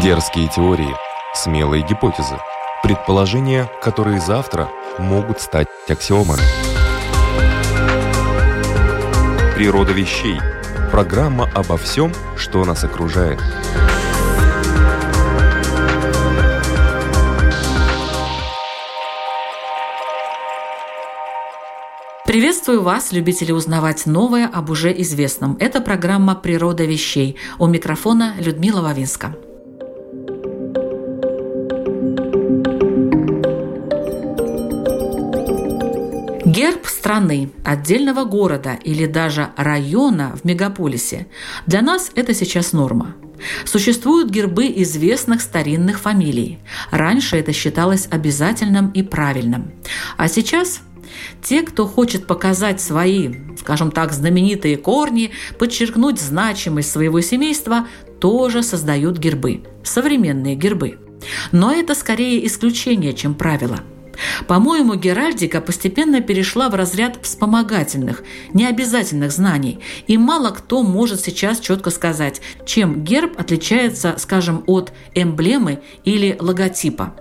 Дерзкие теории, смелые гипотезы, предположения, которые завтра могут стать аксиомами. Природа вещей. Программа обо всем, что нас окружает. Приветствую вас, любители узнавать новое об уже известном. Это программа «Природа вещей». У микрофона Людмила Вавинска. Страны, отдельного города или даже района в мегаполисе – для нас это сейчас норма. Существуют гербы известных старинных фамилий. Раньше это считалось обязательным и правильным. А сейчас те, кто хочет показать свои, скажем так, знаменитые корни, подчеркнуть значимость своего семейства, тоже создают гербы, современные гербы. Но это скорее исключение, чем правило – по-моему, геральдика постепенно перешла в разряд вспомогательных, необязательных знаний, и мало кто может сейчас четко сказать, чем герб отличается, скажем, от эмблемы или логотипа.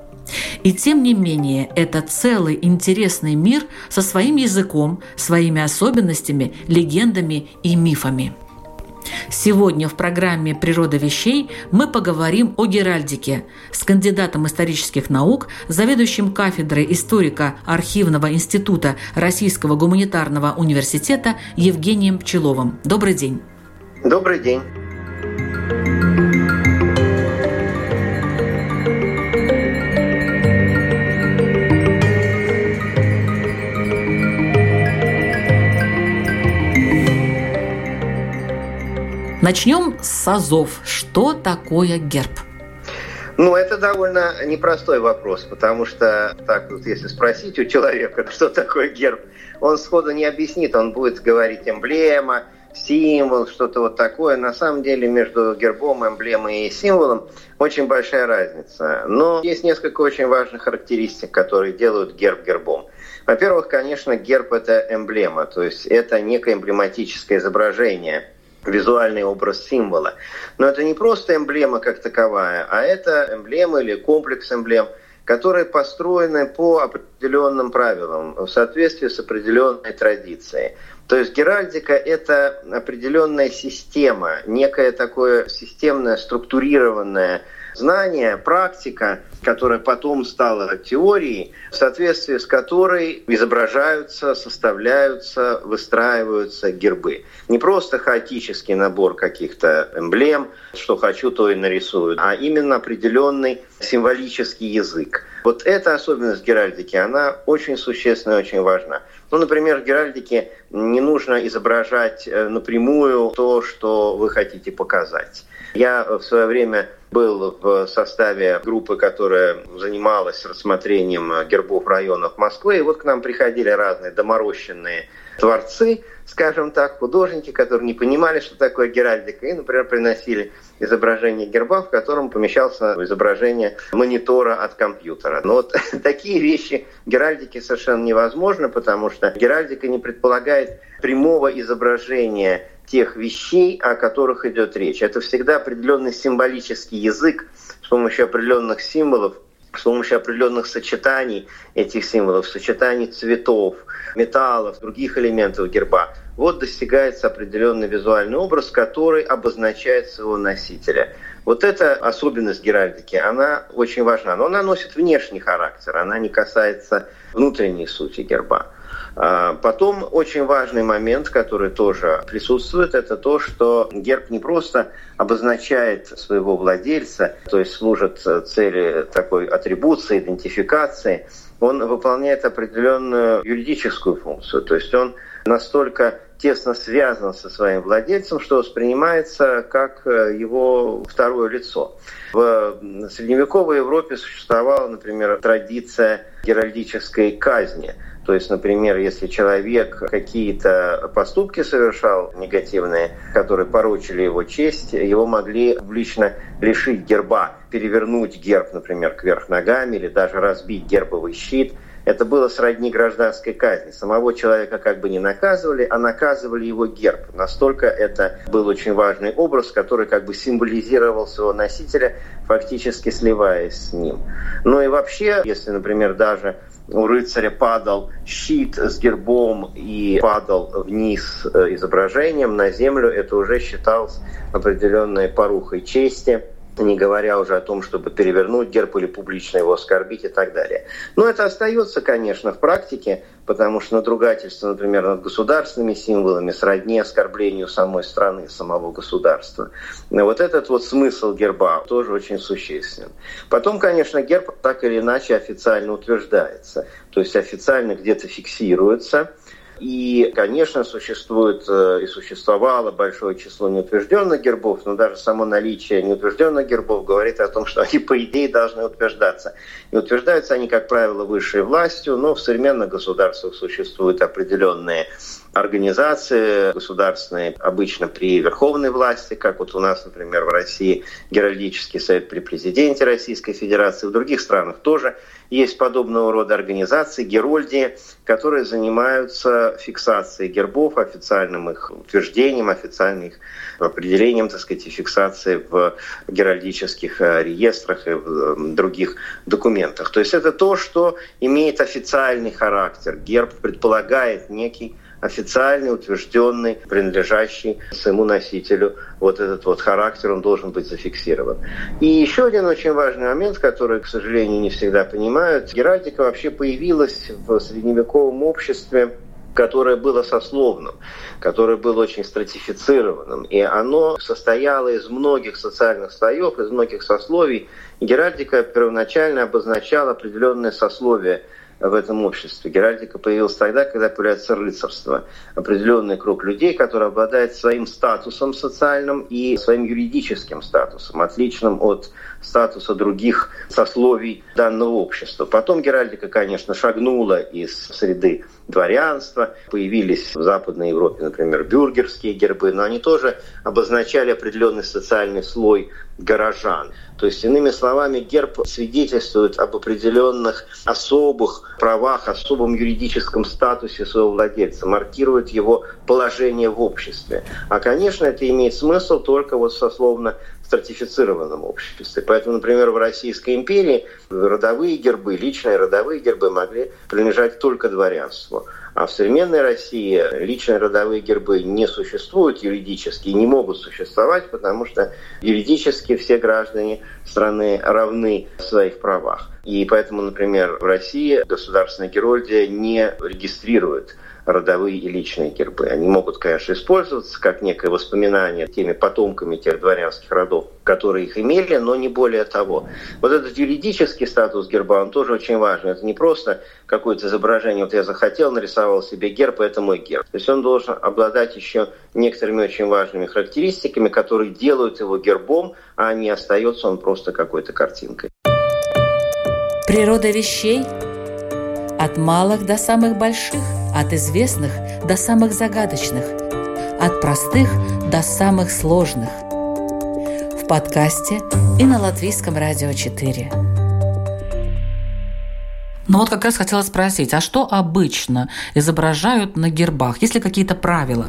И тем не менее, это целый интересный мир со своим языком, своими особенностями, легендами и мифами. Сегодня в программе «Природа вещей» мы поговорим о геральдике с кандидатом исторических наук, заведующим кафедрой историка Архивного института Российского гуманитарного университета Евгением Пчеловым. Добрый день. Добрый день. Начнем с азов. Что такое герб? Ну, это довольно непростой вопрос, потому что так вот, если спросить у человека, что такое герб, он сходу не объяснит, он будет говорить эмблема, символ, что-то вот такое. На самом деле между гербом, эмблемой и символом очень большая разница. Но есть несколько очень важных характеристик, которые делают герб гербом. Во-первых, конечно, герб – это эмблема, то есть это некое эмблематическое изображение – визуальный образ символа. Но это не просто эмблема как таковая, а это эмблема или комплекс эмблем, которые построены по определенным правилам, в соответствии с определенной традицией. То есть геральдика – это определенная система, некое такое системное, структурированное знание, практика, которая потом стала теорией, в соответствии с которой изображаются, составляются, выстраиваются гербы. Не просто хаотический набор каких-то эмблем, что хочу, то и нарисую, а именно определенный символический язык. Вот эта особенность геральдики, она очень существенна и очень важна. Ну, например, в геральдике не нужно изображать э, напрямую то, что вы хотите показать. Я в свое время был в составе группы, которая занималась рассмотрением гербов районов Москвы. И вот к нам приходили разные доморощенные творцы, скажем так, художники, которые не понимали, что такое геральдика, и, например, приносили изображение герба, в котором помещался изображение монитора от компьютера. Но вот такие вещи геральдики совершенно невозможно, потому что геральдика не предполагает прямого изображения тех вещей, о которых идет речь. Это всегда определенный символический язык с помощью определенных символов, с помощью определенных сочетаний этих символов, сочетаний цветов, металлов, других элементов герба. Вот достигается определенный визуальный образ, который обозначает своего носителя. Вот эта особенность геральдики, она очень важна. Но она носит внешний характер, она не касается внутренней сути герба. А, потом очень важный момент, который тоже присутствует, это то, что герб не просто обозначает своего владельца, то есть служит цели такой атрибуции, идентификации, он выполняет определенную юридическую функцию, то есть он настолько тесно связан со своим владельцем, что воспринимается как э, его второе лицо. В средневековой Европе существовала, например, традиция геральдической казни – то есть, например, если человек какие-то поступки совершал негативные, которые порочили его честь, его могли публично лишить герба, перевернуть герб, например, кверх ногами или даже разбить гербовый щит. Это было сродни гражданской казни. Самого человека как бы не наказывали, а наказывали его герб. Настолько это был очень важный образ, который как бы символизировал своего носителя, фактически сливаясь с ним. Ну и вообще, если, например, даже у рыцаря падал щит с гербом и падал вниз э, изображением на землю, это уже считалось определенной порухой чести не говоря уже о том, чтобы перевернуть герб или публично его оскорбить и так далее. Но это остается, конечно, в практике, потому что надругательство, например, над государственными символами сродни оскорблению самой страны, самого государства. Но вот этот вот смысл герба тоже очень существенен. Потом, конечно, герб так или иначе официально утверждается, то есть официально где-то фиксируется, и, конечно, существует э, и существовало большое число неутвержденных гербов, но даже само наличие неутвержденных гербов говорит о том, что они, по идее, должны утверждаться. И утверждаются они, как правило, высшей властью, но в современных государствах существуют определенные организации государственные, обычно при верховной власти, как вот у нас, например, в России Геральдический совет при президенте Российской Федерации, в других странах тоже есть подобного рода организации, герольдии, которые занимаются фиксацией гербов, официальным их утверждением, официальным их определением, так сказать, фиксацией в геральдических э, реестрах и в других документах. То есть это то, что имеет официальный характер. Герб предполагает некий официальный, утвержденный, принадлежащий своему носителю. Вот этот вот характер, он должен быть зафиксирован. И еще один очень важный момент, который, к сожалению, не всегда понимают. Геральдика вообще появилась в средневековом обществе которое было сословным, которое было очень стратифицированным. И оно состояло из многих социальных слоев, из многих сословий. Геральдика первоначально обозначала определенное сословие – в этом обществе. Геральдика появилась тогда, когда появляется рыцарство. Определенный круг людей, который обладает своим статусом социальным и своим юридическим статусом, отличным от статуса других сословий данного общества. Потом Геральдика, конечно, шагнула из среды дворянства. Появились в Западной Европе, например, бюргерские гербы, но они тоже обозначали определенный социальный слой горожан. То есть, иными словами, герб свидетельствует об определенных особых правах, особом юридическом статусе своего владельца, маркирует его положение в обществе. А, конечно, это имеет смысл только вот сословно стратифицированном обществе. Поэтому, например, в Российской империи родовые гербы, личные родовые гербы могли принадлежать только дворянству. А в современной России личные родовые гербы не существуют юридически и не могут существовать, потому что юридически все граждане страны равны в своих правах. И поэтому, например, в России государственная герольдия не регистрирует родовые и личные гербы. Они могут, конечно, использоваться как некое воспоминание теми потомками тех дворянских родов, которые их имели, но не более того. Вот этот юридический статус герба, он тоже очень важен. Это не просто какое-то изображение, вот я захотел, нарисовал себе герб, это мой герб. То есть он должен обладать еще некоторыми очень важными характеристиками, которые делают его гербом, а не остается он просто какой-то картинкой. Природа вещей от малых до самых больших – от известных до самых загадочных, от простых до самых сложных. В подкасте и на Латвийском радио 4. Ну вот как раз хотела спросить, а что обычно изображают на гербах? Есть ли какие-то правила?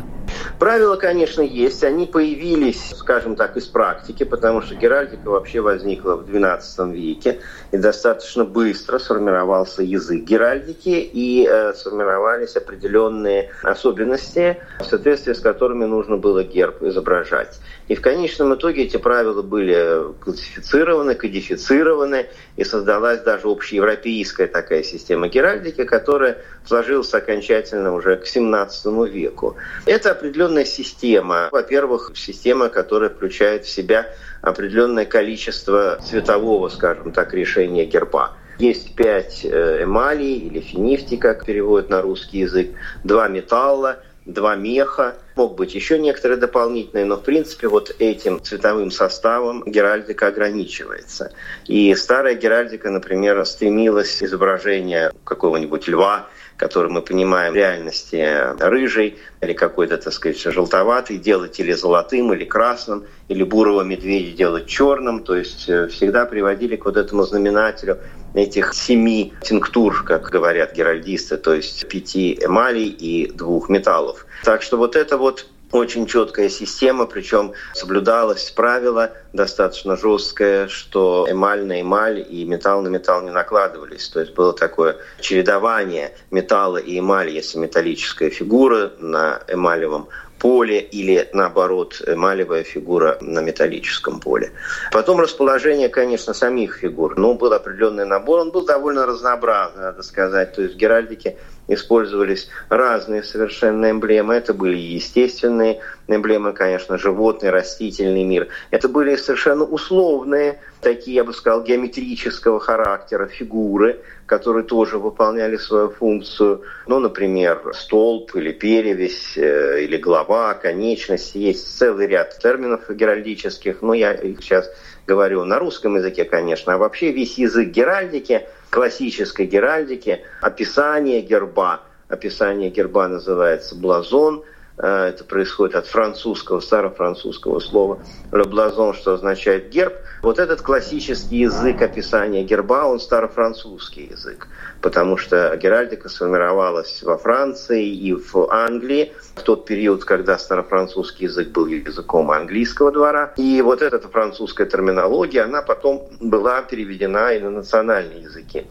Правила, конечно, есть. Они появились, скажем так, из практики, потому что геральдика вообще возникла в XII веке, и достаточно быстро сформировался язык геральдики, и э, сформировались определенные особенности, в соответствии с которыми нужно было герб изображать. И в конечном итоге эти правила были классифицированы, кодифицированы, и создалась даже общеевропейская такая система геральдики, которая сложилась окончательно уже к XVII веку. Это определенная система. Во-первых, система, которая включает в себя определенное количество цветового, скажем так, решения герба. Есть пять э, эмалей или финифти, как переводят на русский язык, два металла, два меха, мог быть еще некоторые дополнительные, но в принципе вот этим цветовым составом геральдика ограничивается. И старая геральдика, например, стремилась изображение какого-нибудь льва который мы понимаем в реальности рыжий или какой-то, так сказать, желтоватый, делать или золотым, или красным, или бурого медведя делать черным. То есть э, всегда приводили к вот этому знаменателю этих семи тинктур, как говорят геральдисты, то есть пяти эмалей и двух металлов. Так что вот это вот очень четкая система, причем соблюдалось правило достаточно жесткое, что эмаль на эмаль и металл на металл не накладывались. То есть было такое чередование металла и эмали, если металлическая фигура на эмалевом поле или, наоборот, эмалевая фигура на металлическом поле. Потом расположение, конечно, самих фигур. Ну, был определенный набор, он был довольно разнообразный, надо сказать. То есть в Геральдике использовались разные совершенно эмблемы. Это были естественные эмблемы, конечно, животный, растительный мир. Это были совершенно условные, такие, я бы сказал, геометрического характера фигуры, которые тоже выполняли свою функцию. Ну, например, столб или перевесь, э, или голова, конечность. Есть целый ряд терминов геральдических, но я их сейчас говорю на русском языке, конечно. А вообще весь язык геральдики – классической геральдики описание герба. Описание герба называется блазон. Э, это происходит от французского, старофранцузского слова «le blason», что означает герб. Вот этот классический язык описания герба, он старофранцузский язык, потому что геральдика сформировалась во Франции и в Англии в тот период, когда старофранцузский язык был языком английского двора. И вот эта французская терминология, она потом была переведена и на национальные языки.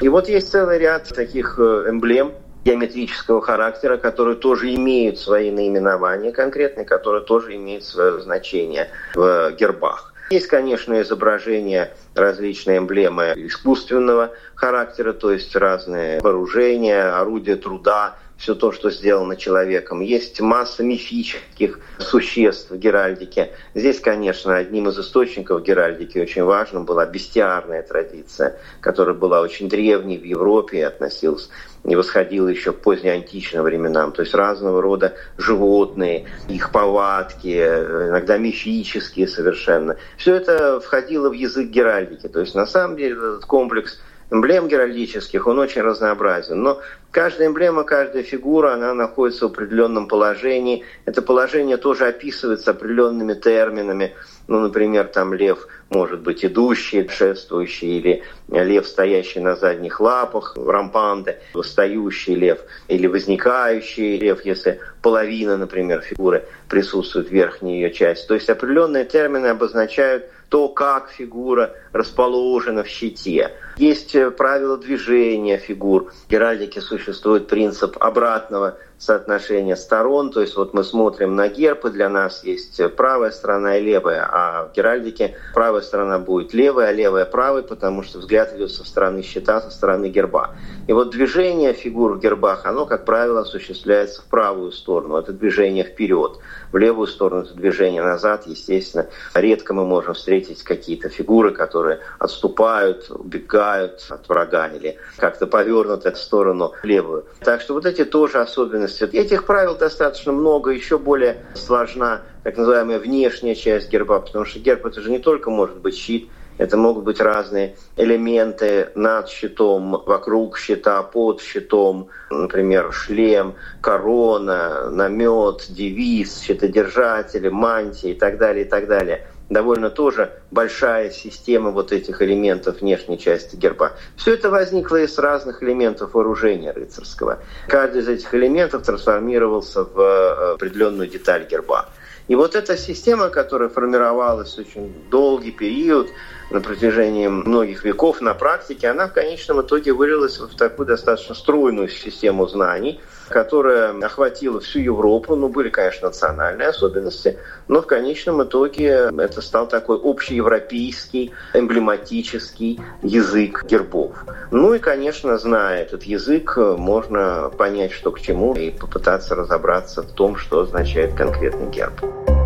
И вот есть целый ряд таких э, эмблем, геометрического характера, которые тоже имеют свои наименования конкретные, которые тоже имеют свое значение в гербах. Есть, конечно, изображения различные эмблемы искусственного характера, то есть разные вооружения, орудия труда, все то, что сделано человеком. Есть масса мифических существ в Геральдике. Здесь, конечно, одним из источников Геральдики очень важным была бестиарная традиция, которая была очень древней в Европе и относилась и восходила еще к позднеантичным временам. То есть разного рода животные, их повадки, иногда мифические совершенно. Все это входило в язык Геральдики. То есть на самом деле этот комплекс эмблем геральдических, он очень разнообразен. Но каждая эмблема, каждая фигура, она находится в определенном положении. Это положение тоже описывается определенными терминами. Ну, например, там лев может быть идущий, шествующий, или лев, стоящий на задних лапах, рампанды, восстающий лев, или возникающий лев, если половина, например, фигуры присутствует верхней ее части. То есть определенные термины обозначают то, как фигура расположена в щите. Есть э, правила движения фигур. В геральдике существует принцип обратного соотношения сторон. То есть вот мы смотрим на герб, для нас есть правая сторона и левая. А в геральдике правая сторона будет левая, а левая правой, потому что взгляд идет со стороны щита, со стороны герба. И вот движение фигур в гербах, оно, как правило, осуществляется в правую сторону. Это движение вперед. В левую сторону это движение назад. Естественно, редко мы можем встретить какие-то фигуры, которые отступают, убегают от врага или как-то повернуты в сторону левую. Так что вот эти тоже особенности. Этих правил достаточно много, еще более сложна так называемая внешняя часть герба, потому что герб это же не только может быть щит, это могут быть разные элементы над щитом, вокруг щита, под щитом, например, шлем, корона, намет, девиз, щитодержатели, мантии и так далее, и так далее. Довольно тоже большая система вот этих элементов внешней части герба. Все это возникло из разных элементов вооружения рыцарского. Каждый из этих элементов трансформировался в э, определенную деталь герба. И вот эта система, которая формировалась очень долгий период, на протяжении многих веков на практике, она в конечном итоге вылилась в такую достаточно стройную систему знаний, которая охватила всю Европу. Ну, были, конечно, национальные особенности, но в конечном итоге это стал такой общеевропейский, эмблематический язык гербов. Ну и, конечно, зная этот язык, можно понять, что к чему, и попытаться разобраться в том, что означает конкретный герб.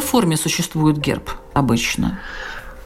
Какой форме существует герб обычно?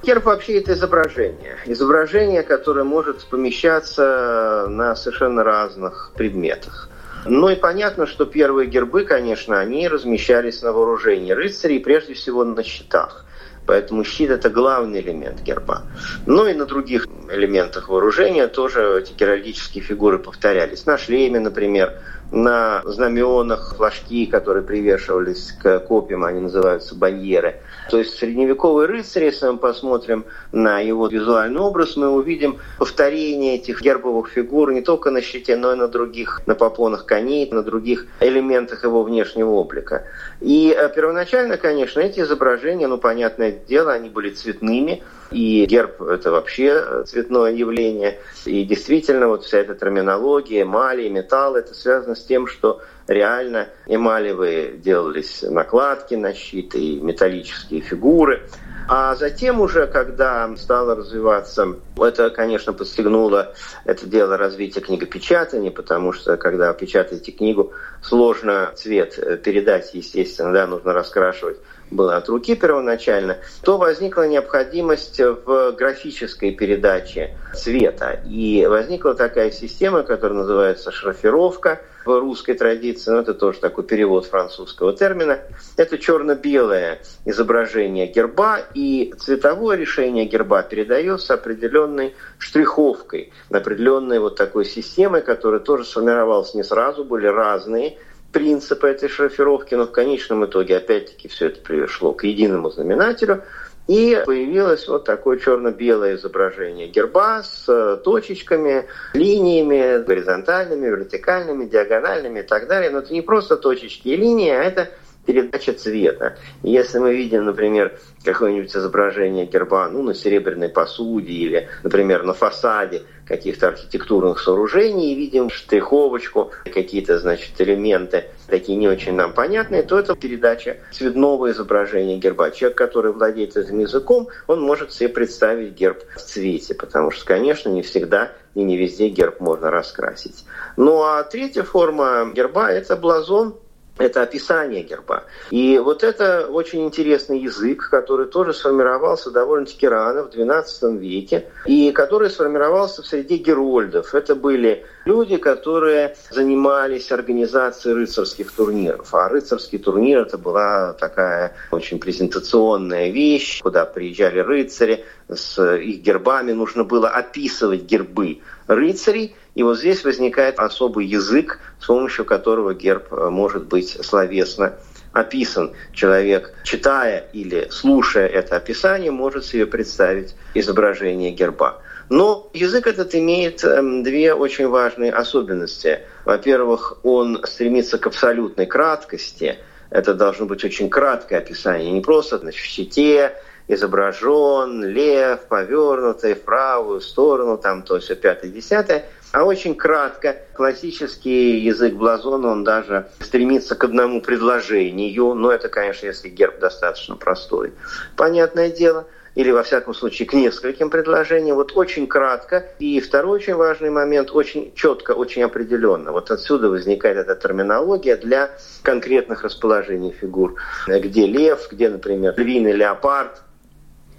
Герб вообще это изображение. Изображение, которое может помещаться на совершенно разных предметах. Ну и понятно, что первые гербы, конечно, они размещались на вооружении рыцарей, прежде всего на щитах. Поэтому щит – это главный элемент герба. Ну и на других элементах вооружения тоже эти геральдические фигуры повторялись. На шлеме, например, на знаменах флажки, которые привешивались к копьям, они называются баньеры. То есть средневековый рыцарь, если мы посмотрим на его визуальный образ, мы увидим повторение этих гербовых фигур не только на щите, но и на других, на попонах коней, на других элементах его внешнего облика. И э, первоначально, конечно, эти изображения, ну, понятное дело, они были цветными, и герб – это вообще цветное явление. И действительно, вот вся эта терминология, эмали, металл – это связано с тем, что реально эмалевые делались накладки на щит и металлические фигуры. А затем уже, когда стало развиваться, это, конечно, подстегнуло это дело развития книгопечатания, потому что, когда печатаете книгу, сложно цвет передать, естественно, да, нужно раскрашивать было от руки первоначально, то возникла необходимость в графической передаче цвета. И возникла такая система, которая называется шрафировка в русской традиции, ну, это тоже такой перевод французского термина. Это черно-белое изображение герба, и цветовое решение герба передается определенной штриховкой, определенной вот такой системой, которая тоже сформировалась не сразу, были разные принципы этой шифровки, но в конечном итоге опять-таки все это пришло к единому знаменателю, и появилось вот такое черно-белое изображение герба с э, точечками, линиями, горизонтальными, вертикальными, диагональными и так далее. Но это не просто точечки и линии, а это передача цвета. Если мы видим, например, какое-нибудь изображение герба ну, на серебряной посуде или, например, на фасаде каких-то архитектурных сооружений и видим штриховочку, какие-то, значит, элементы такие не очень нам понятные, то это передача цветного изображения герба. Человек, который владеет этим языком, он может себе представить герб в цвете, потому что, конечно, не всегда и не везде герб можно раскрасить. Ну а третья форма герба – это блазон, это описание герба. И вот это очень интересный язык, который тоже сформировался довольно-таки рано, в XII веке, и который сформировался в среде герольдов. Это были люди, которые занимались организацией рыцарских турниров. А рыцарский турнир это была такая очень презентационная вещь, куда приезжали рыцари с их гербами, нужно было описывать гербы рыцарей, и вот здесь возникает особый язык, с помощью которого герб может быть словесно описан. Человек, читая или слушая это описание, может себе представить изображение герба. Но язык этот имеет эм, две очень важные особенности. Во-первых, он стремится к абсолютной краткости. Это должно быть очень краткое описание, не просто значит, в щите изображен лев, повернутый в правую сторону, там то все пятое, десятое – а очень кратко, классический язык Блазона, он даже стремится к одному предложению, но это, конечно, если герб достаточно простой. Понятное дело или, во всяком случае, к нескольким предложениям. Вот очень кратко. И второй очень важный момент, очень четко, очень определенно. Вот отсюда возникает эта терминология для конкретных расположений фигур. Где лев, где, например, львиный леопард,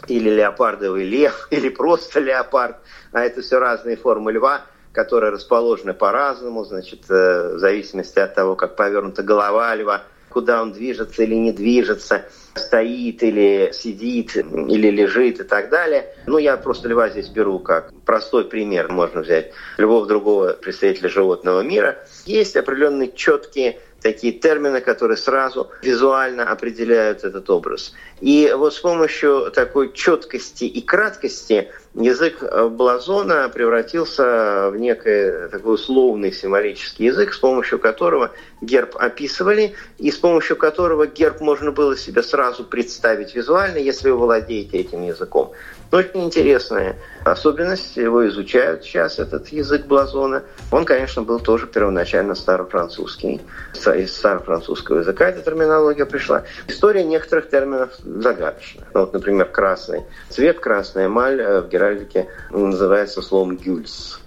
или леопардовый лев, или просто леопард, а это все разные формы льва – которые расположены по-разному, значит, э, в зависимости от того, как повернута голова льва, куда он движется или не движется, стоит или сидит, или лежит и так далее. Ну, я просто льва здесь беру как простой пример. Можно взять любого другого представителя животного мира. Есть определенные четкие такие термины, которые сразу визуально определяют этот образ. И вот с помощью такой четкости и краткости язык Блазона превратился в некий такой условный символический язык, с помощью которого герб описывали, и с помощью которого герб можно было себе сразу представить визуально, если вы владеете этим языком. Очень интересная особенность, его изучают сейчас, этот язык Блазона. Он, конечно, был тоже первоначально старофранцузский. Из старофранцузского языка эта терминология пришла. История некоторых терминов загадочна. Ну, вот, например, красный цвет, красная эмаль э, в геральдике называется словом «гюльс».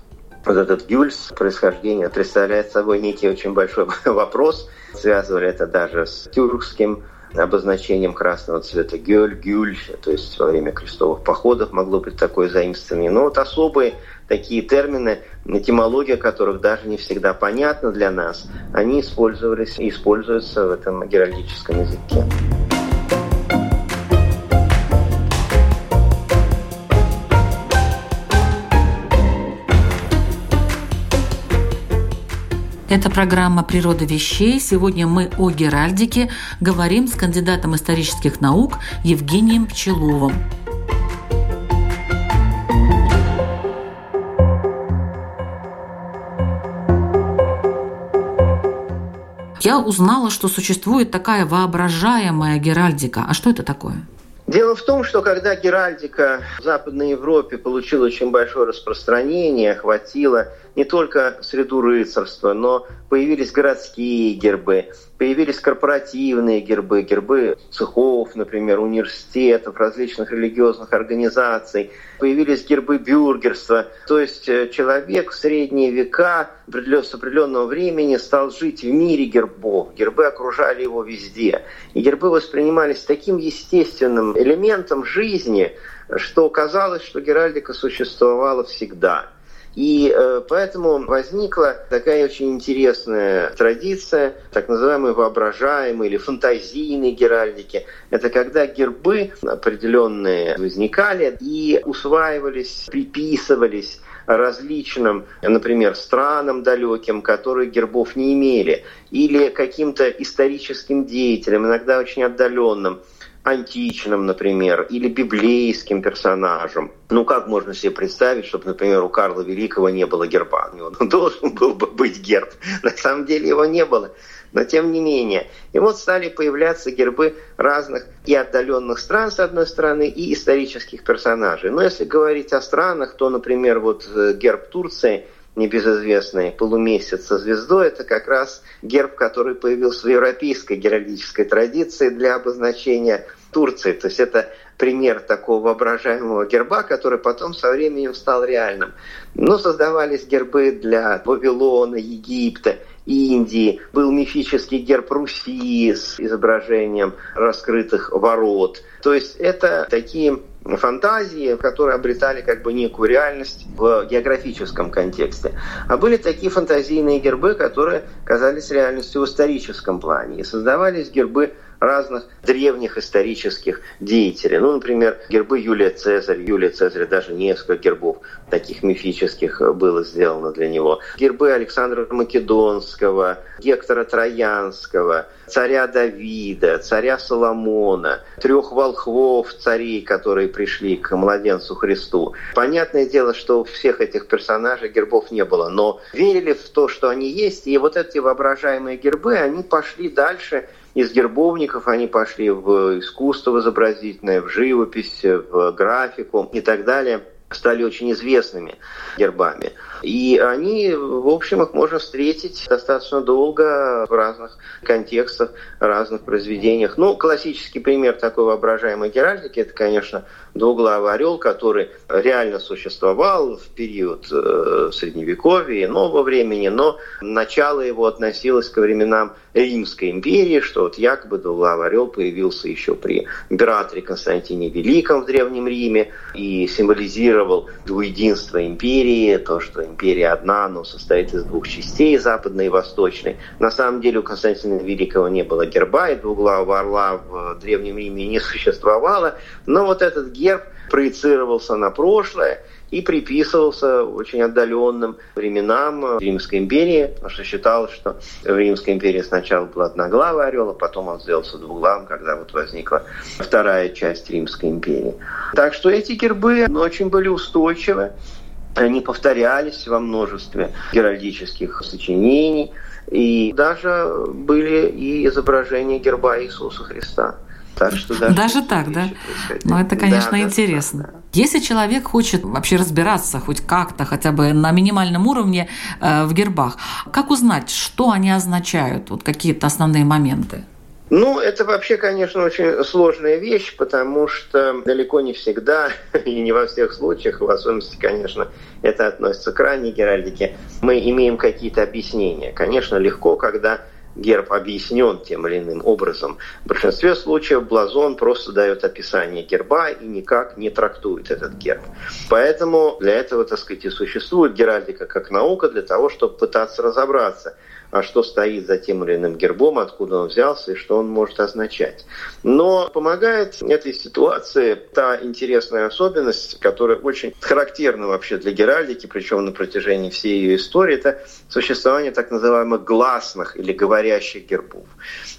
Вот этот гюльс происхождение представляет собой некий очень большой вопрос. Связывали это даже с тюркским обозначением красного цвета гёль, гюль, то есть во время крестовых походов могло быть такое заимствование. Но вот особые такие термины, этимология которых даже не всегда понятна для нас, они использовались и используются в этом геральдическом языке. Это программа «Природа вещей». Сегодня мы о геральдике говорим с кандидатом исторических наук Евгением Пчеловым. Я узнала, что существует такая воображаемая геральдика. А что это такое? Дело в том, что когда геральдика в Западной Европе получила очень большое распространение, охватила не только среду рыцарства, но появились городские гербы, появились корпоративные гербы, гербы цехов, например, университетов, различных религиозных организаций, появились гербы бюргерства. То есть э, человек в средние века с определенного времени стал жить в мире гербов. Гербы окружали его везде. И гербы воспринимались таким естественным элементом жизни, что казалось, что геральдика существовала всегда – и э, поэтому возникла такая очень интересная традиция, так называемой воображаемой или фантазийной геральдики. Это когда гербы определенные возникали и усваивались, приписывались различным, например, странам далеким, которые гербов не имели, или каким-то историческим деятелям, иногда очень отдаленным античным, например, или библейским персонажем. Ну, как можно себе представить, чтобы, например, у Карла Великого не было герба? У него должен был бы быть герб. На самом деле его не было. Но тем не менее. И вот стали появляться гербы разных и отдаленных стран, с одной стороны, и исторических персонажей. Но если говорить о странах, то, например, вот э, герб Турции – небезызвестный полумесяц со звездой, это как раз герб, который появился в европейской геральдической традиции для обозначения Турции. То есть это пример такого воображаемого герба, который потом со временем стал реальным. Но создавались гербы для Вавилона, Египта, Индии. Был мифический герб Руси с изображением раскрытых ворот. То есть это такие фантазии, которые обретали как бы некую реальность в географическом контексте. А были такие фантазийные гербы, которые казались реальностью в историческом плане. И создавались гербы разных древних исторических деятелей. Ну, например, гербы Юлия Цезарь. Юлия Цезарь даже несколько гербов таких мифических было сделано для него. Гербы Александра Македонского, Гектора Троянского, царя Давида, царя Соломона, трех волхвов царей, которые пришли к младенцу Христу. Понятное дело, что у всех этих персонажей гербов не было, но верили в то, что они есть, и вот эти воображаемые гербы, они пошли дальше из гербовников они пошли в искусство изобразительное, в живопись, в графику и так далее стали очень известными гербами. И они, в общем, их можно встретить достаточно долго в разных контекстах, разных произведениях. Ну, классический пример такой воображаемой геральдики – это, конечно, двуглавый орел, который реально существовал в период э, Средневековья и нового времени, но начало его относилось к временам Римской империи, что вот якобы двуглавый орел появился еще при императоре Константине Великом в Древнем Риме и символизировал двуединство империи, то, что империя одна, но состоит из двух частей, западной и восточной. На самом деле у Константина Великого не было герба, и двуглавого орла в Древнем Риме не существовало, но вот этот герб проецировался на прошлое, и приписывался очень отдаленным временам Римской империи, потому что считалось, что в Римской империи сначала был одноглавый орел, а потом он сделался двуглавым, когда вот возникла вторая часть Римской империи. Так что эти гербы ну, очень были устойчивы, они повторялись во множестве геральдических сочинений, и даже были и изображения герба Иисуса Христа. Так что даже, даже так, да? Ну, это, конечно, да, интересно. Да, да. Если человек хочет вообще разбираться хоть как-то, хотя бы на минимальном уровне э, в гербах, как узнать, что они означают, вот какие-то основные моменты? Ну, это вообще, конечно, очень сложная вещь, потому что далеко не всегда и не во всех случаях, в особенности, конечно, это относится к ранней геральдике, мы имеем какие-то объяснения. Конечно, легко, когда герб объяснен тем или иным образом. В большинстве случаев блазон просто дает описание герба и никак не трактует этот герб. Поэтому для этого, так сказать, и существует геральдика как наука для того, чтобы пытаться разобраться – а что стоит за тем или иным гербом, откуда он взялся и что он может означать. Но помогает этой ситуации та интересная особенность, которая очень характерна вообще для геральдики, причем на протяжении всей ее истории, это существование так называемых гласных или говорящих гербов.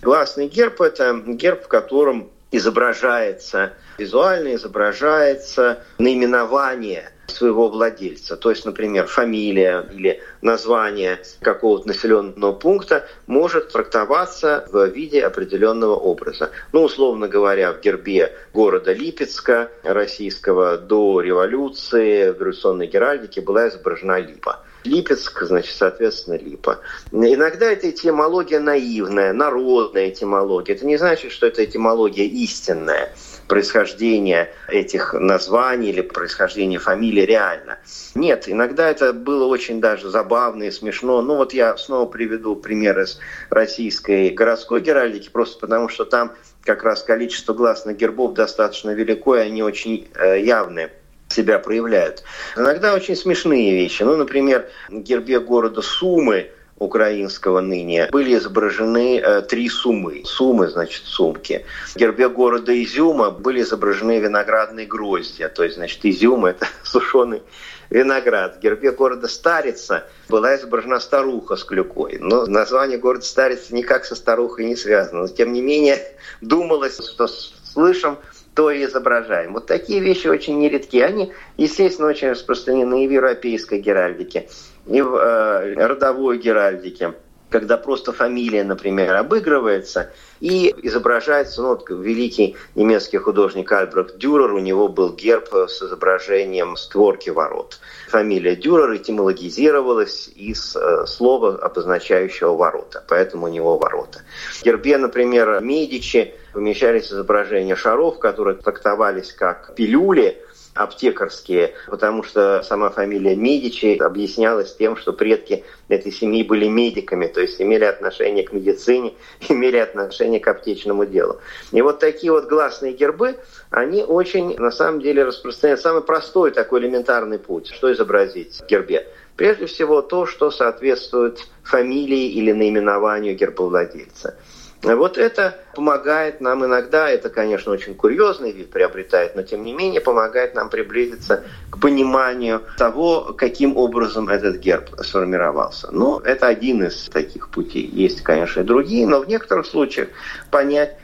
Гласный герб – это герб, в котором изображается, визуально изображается наименование своего владельца. То есть, например, фамилия или название какого-то населенного пункта может трактоваться в виде определенного образа. Ну, условно говоря, в гербе города Липецка российского до революции в революционной геральдике была изображена липа. Липецк, значит, соответственно, липа. Иногда эта этимология наивная, народная этимология. Это не значит, что эта этимология истинная происхождение этих названий или происхождение фамилии реально. Нет, иногда это было очень даже забавно и смешно. Ну вот я снова приведу пример из российской городской геральдики, просто потому что там как раз количество гласных гербов достаточно велико, и они очень э, явные себя проявляют. Иногда очень смешные вещи. Ну, например, гербе города Сумы украинского ныне были изображены э, три сумы. Сумы, значит, сумки. В гербе города Изюма были изображены виноградные гроздья. То есть, значит, Изюм – это сушеный виноград. В гербе города Старица была изображена старуха с клюкой. Но название города Старица никак со старухой не связано. Но, тем не менее, думалось, что слышим то и изображаем. Вот такие вещи очень нередки. Они, естественно, очень распространены и в европейской геральдике, и в э, родовой геральдике когда просто фамилия, например, обыгрывается и изображается, ну, вот великий немецкий художник Альбрехт Дюрер, у него был герб с изображением створки ворот. Фамилия Дюрер этимологизировалась из э, слова, обозначающего ворота, поэтому у него ворота. В гербе, например, Медичи помещались изображения шаров, которые трактовались как пилюли, аптекарские, потому что сама фамилия Медичи объяснялась тем, что предки этой семьи были медиками, то есть имели отношение к медицине, имели отношение к аптечному делу. И вот такие вот гласные гербы, они очень, на самом деле, распространяют самый простой такой элементарный путь, что изобразить в гербе. Прежде всего то, что соответствует фамилии или наименованию гербовладельца. Вот это помогает нам иногда, это, конечно, очень курьезный вид приобретает, но тем не менее помогает нам приблизиться к пониманию того, каким образом этот герб сформировался. Ну, это один из таких путей. Есть, конечно, и другие, но в некоторых случаях понять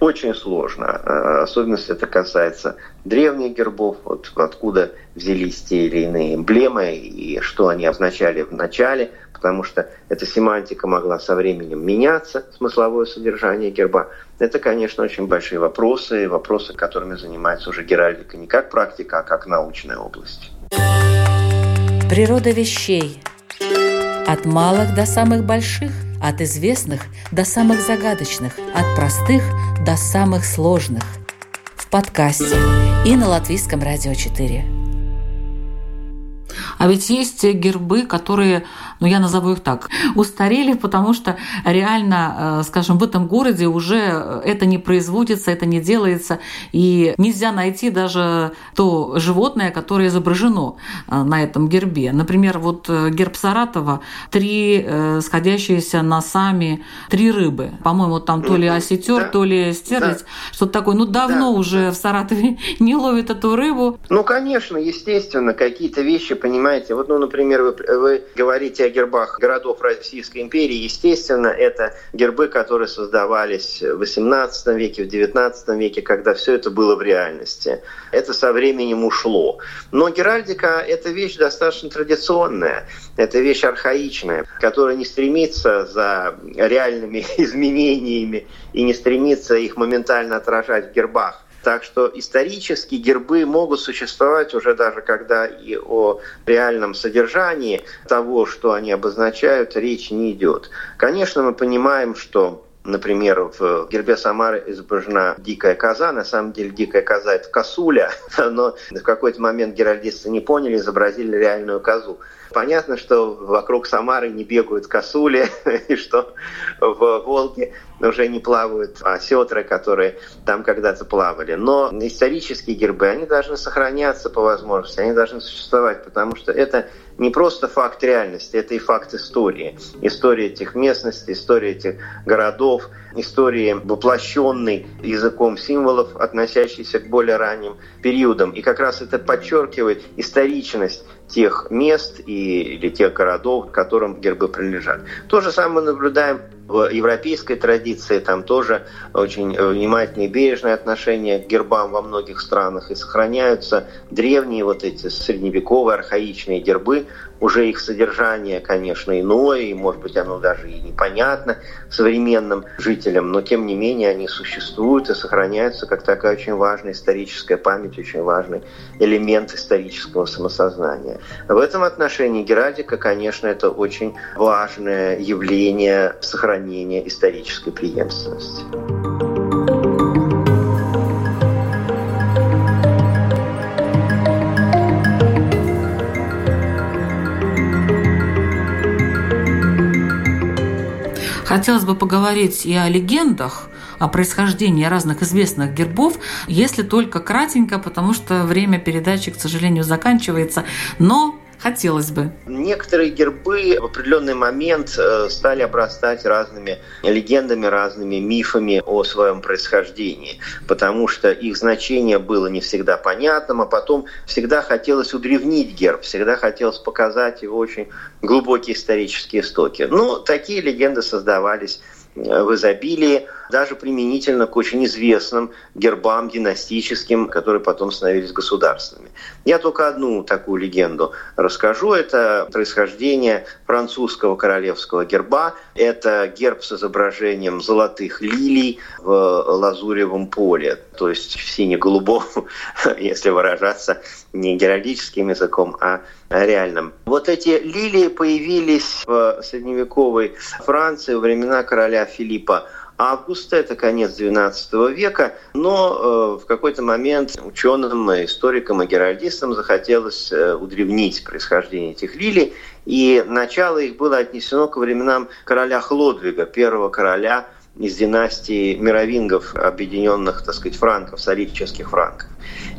очень сложно. Э, особенно если это касается древних гербов, вот откуда взялись те или иные эмблемы и что они означали в начале, потому что эта семантика могла со временем меняться, смысловое содержание герба. Это, конечно, очень большие вопросы, вопросы, которыми занимается уже геральдика не как практика, а как научная область. Природа вещей. От малых до самых больших, от известных до самых загадочных, от простых до самых сложных. В подкасте и на Латвийском радио 4. А ведь есть гербы, которые, ну я назову их так, устарели, потому что реально, э, скажем, в этом городе уже это не производится, это не делается, и нельзя найти даже то животное, которое изображено э, на этом гербе. Например, вот э, герб Саратова, три сходящиеся носами, три рыбы. По-моему, там то ли осетер, да. то ли стерлядь, да. что-то такое. Ну, давно да. уже в Саратове не ловят эту рыбу. Ну, конечно, естественно, какие-то вещи, понимаете, понимаете? Вот, ну, например, вы, вы говорите о гербах городов Российской империи. Естественно, это гербы, которые создавались в XVIII веке, в XIX веке, когда все это было в реальности. Это со временем ушло. Но геральдика – это вещь достаточно традиционная, это вещь архаичная, которая не стремится за реальными изменениями и не стремится их моментально отражать в гербах. Так что исторически гербы могут существовать уже даже когда и о реальном содержании того, что они обозначают, речь не идет. Конечно, мы понимаем, что Например, в гербе Самары изображена дикая коза. На самом деле дикая коза – это косуля, но в какой-то момент геральдисты не поняли, изобразили реальную козу. Понятно, что вокруг Самары не бегают косули, и что в Волге уже не плавают осетры, которые там когда-то плавали. Но исторические гербы, они должны сохраняться по возможности, они должны существовать, потому что это не просто факт реальности, это и факт истории. История этих местностей, история этих городов, истории, воплощенной языком символов, относящейся к более ранним периодам. И как раз это подчеркивает историчность тех мест и, или тех городов, которым гербы принадлежат. То же самое мы наблюдаем в европейской традиции там тоже очень внимательное и бережное отношение к гербам во многих странах. И сохраняются древние вот эти средневековые архаичные гербы. Уже их содержание, конечно, иное, и, может быть, оно даже и непонятно современным жителям, но, тем не менее, они существуют и сохраняются как такая очень важная историческая память, очень важный элемент исторического самосознания. В этом отношении геральдика, конечно, это очень важное явление сохранения исторической преемственности. Хотелось бы поговорить и о легендах, о происхождении разных известных гербов, если только кратенько, потому что время передачи, к сожалению, заканчивается. Но Хотелось бы. Некоторые гербы в определенный момент э, стали обрастать разными легендами, разными мифами о своем происхождении, потому что их значение было не всегда понятным, а потом всегда хотелось удревнить герб, всегда хотелось показать его очень глубокие исторические истоки. Ну, такие легенды создавались в изобилии, даже применительно к очень известным гербам династическим, которые потом становились государственными. Я только одну такую легенду расскажу. Это происхождение французского королевского герба. Это герб с изображением золотых лилий в лазуревом поле, то есть в сине-голубом, если выражаться не геральдическим языком, а реальным. Вот эти лилии появились в средневековой Франции во времена короля Филиппа Августа, это конец XII века, но э, в какой-то момент ученым, историкам и геральдистам захотелось э, удревнить происхождение этих лилий, и начало их было отнесено к временам короля Хлодвига, первого короля из династии мировингов, объединенных, так сказать, франков, солидческих франков.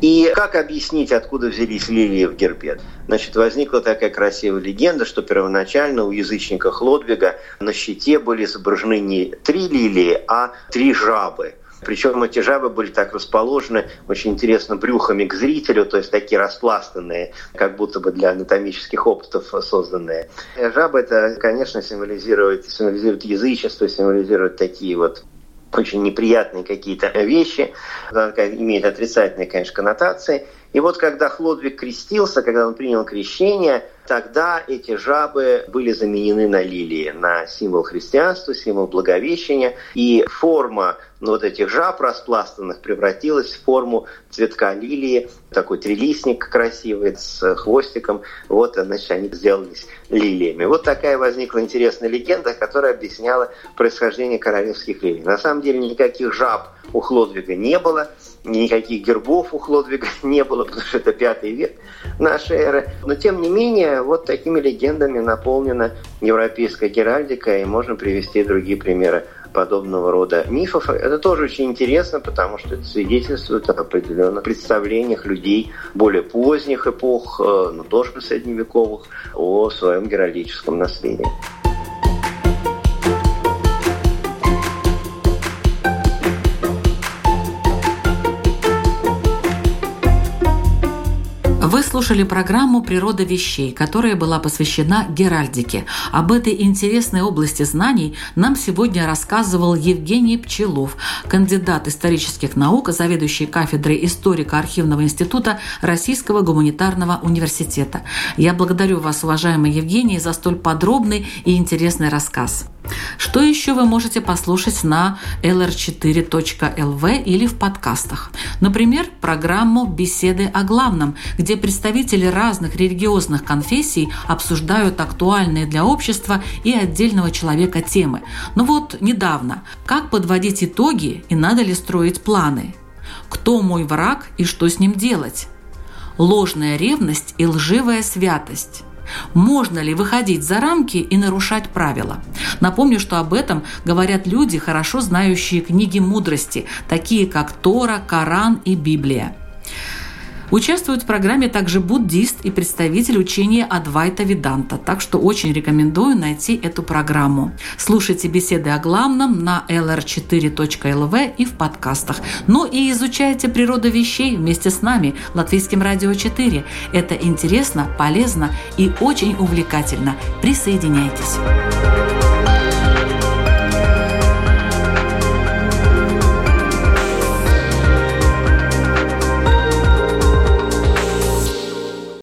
И как объяснить, откуда взялись лилии в гербе? Значит, возникла такая красивая легенда, что первоначально у язычника Хлодвига на щите были изображены не три лилии, а три жабы. Причем эти жабы были так расположены очень интересно брюхами к зрителю, то есть такие распластанные, как будто бы для анатомических опытов созданные. Жабы это, конечно, символизирует, символизирует язычество, символизирует такие вот очень неприятные какие-то вещи, имеет отрицательные, конечно, коннотации. И вот когда Хлодвиг крестился, когда он принял крещение, тогда эти жабы были заменены на лилии, на символ христианства, символ благовещения. И форма вот этих жаб распластанных превратилась в форму цветка лилии, такой трилистник красивый с хвостиком. Вот, значит, они сделались лилиями. Вот такая возникла интересная легенда, которая объясняла происхождение королевских лилий. На самом деле никаких жаб у Хлодвига не было, никаких гербов у Хлодвига не было, потому что это пятый век нашей эры. Но тем не менее, вот такими легендами наполнена европейская геральдика, и можно привести другие примеры подобного рода мифов. Это тоже очень интересно, потому что это свидетельствует о определенных представлениях людей более поздних эпох, э, но тоже средневековых, о своем геральдическом наследии. Вы слушали программу «Природа вещей», которая была посвящена геральдике. Об этой интересной области знаний нам сегодня рассказывал Евгений Пчелов, кандидат исторических наук, заведующий кафедрой историко-архивного института Российского гуманитарного университета. Я благодарю вас, уважаемый Евгений, за столь подробный и интересный рассказ. Что еще вы можете послушать на lr4.lv или в подкастах? Например, программу «Беседы о главном», где представители разных религиозных конфессий обсуждают актуальные для общества и отдельного человека темы. Но вот недавно «Как подводить итоги и надо ли строить планы?» «Кто мой враг и что с ним делать?» «Ложная ревность и лживая святость» Можно ли выходить за рамки и нарушать правила? Напомню, что об этом говорят люди, хорошо знающие книги мудрости, такие как Тора, Коран и Библия. Участвует в программе также буддист и представитель учения Адвайта Виданта, так что очень рекомендую найти эту программу. Слушайте беседы о главном на lr4.lv и в подкастах. Ну и изучайте природу вещей вместе с нами, Латвийским радио 4. Это интересно, полезно и очень увлекательно. Присоединяйтесь.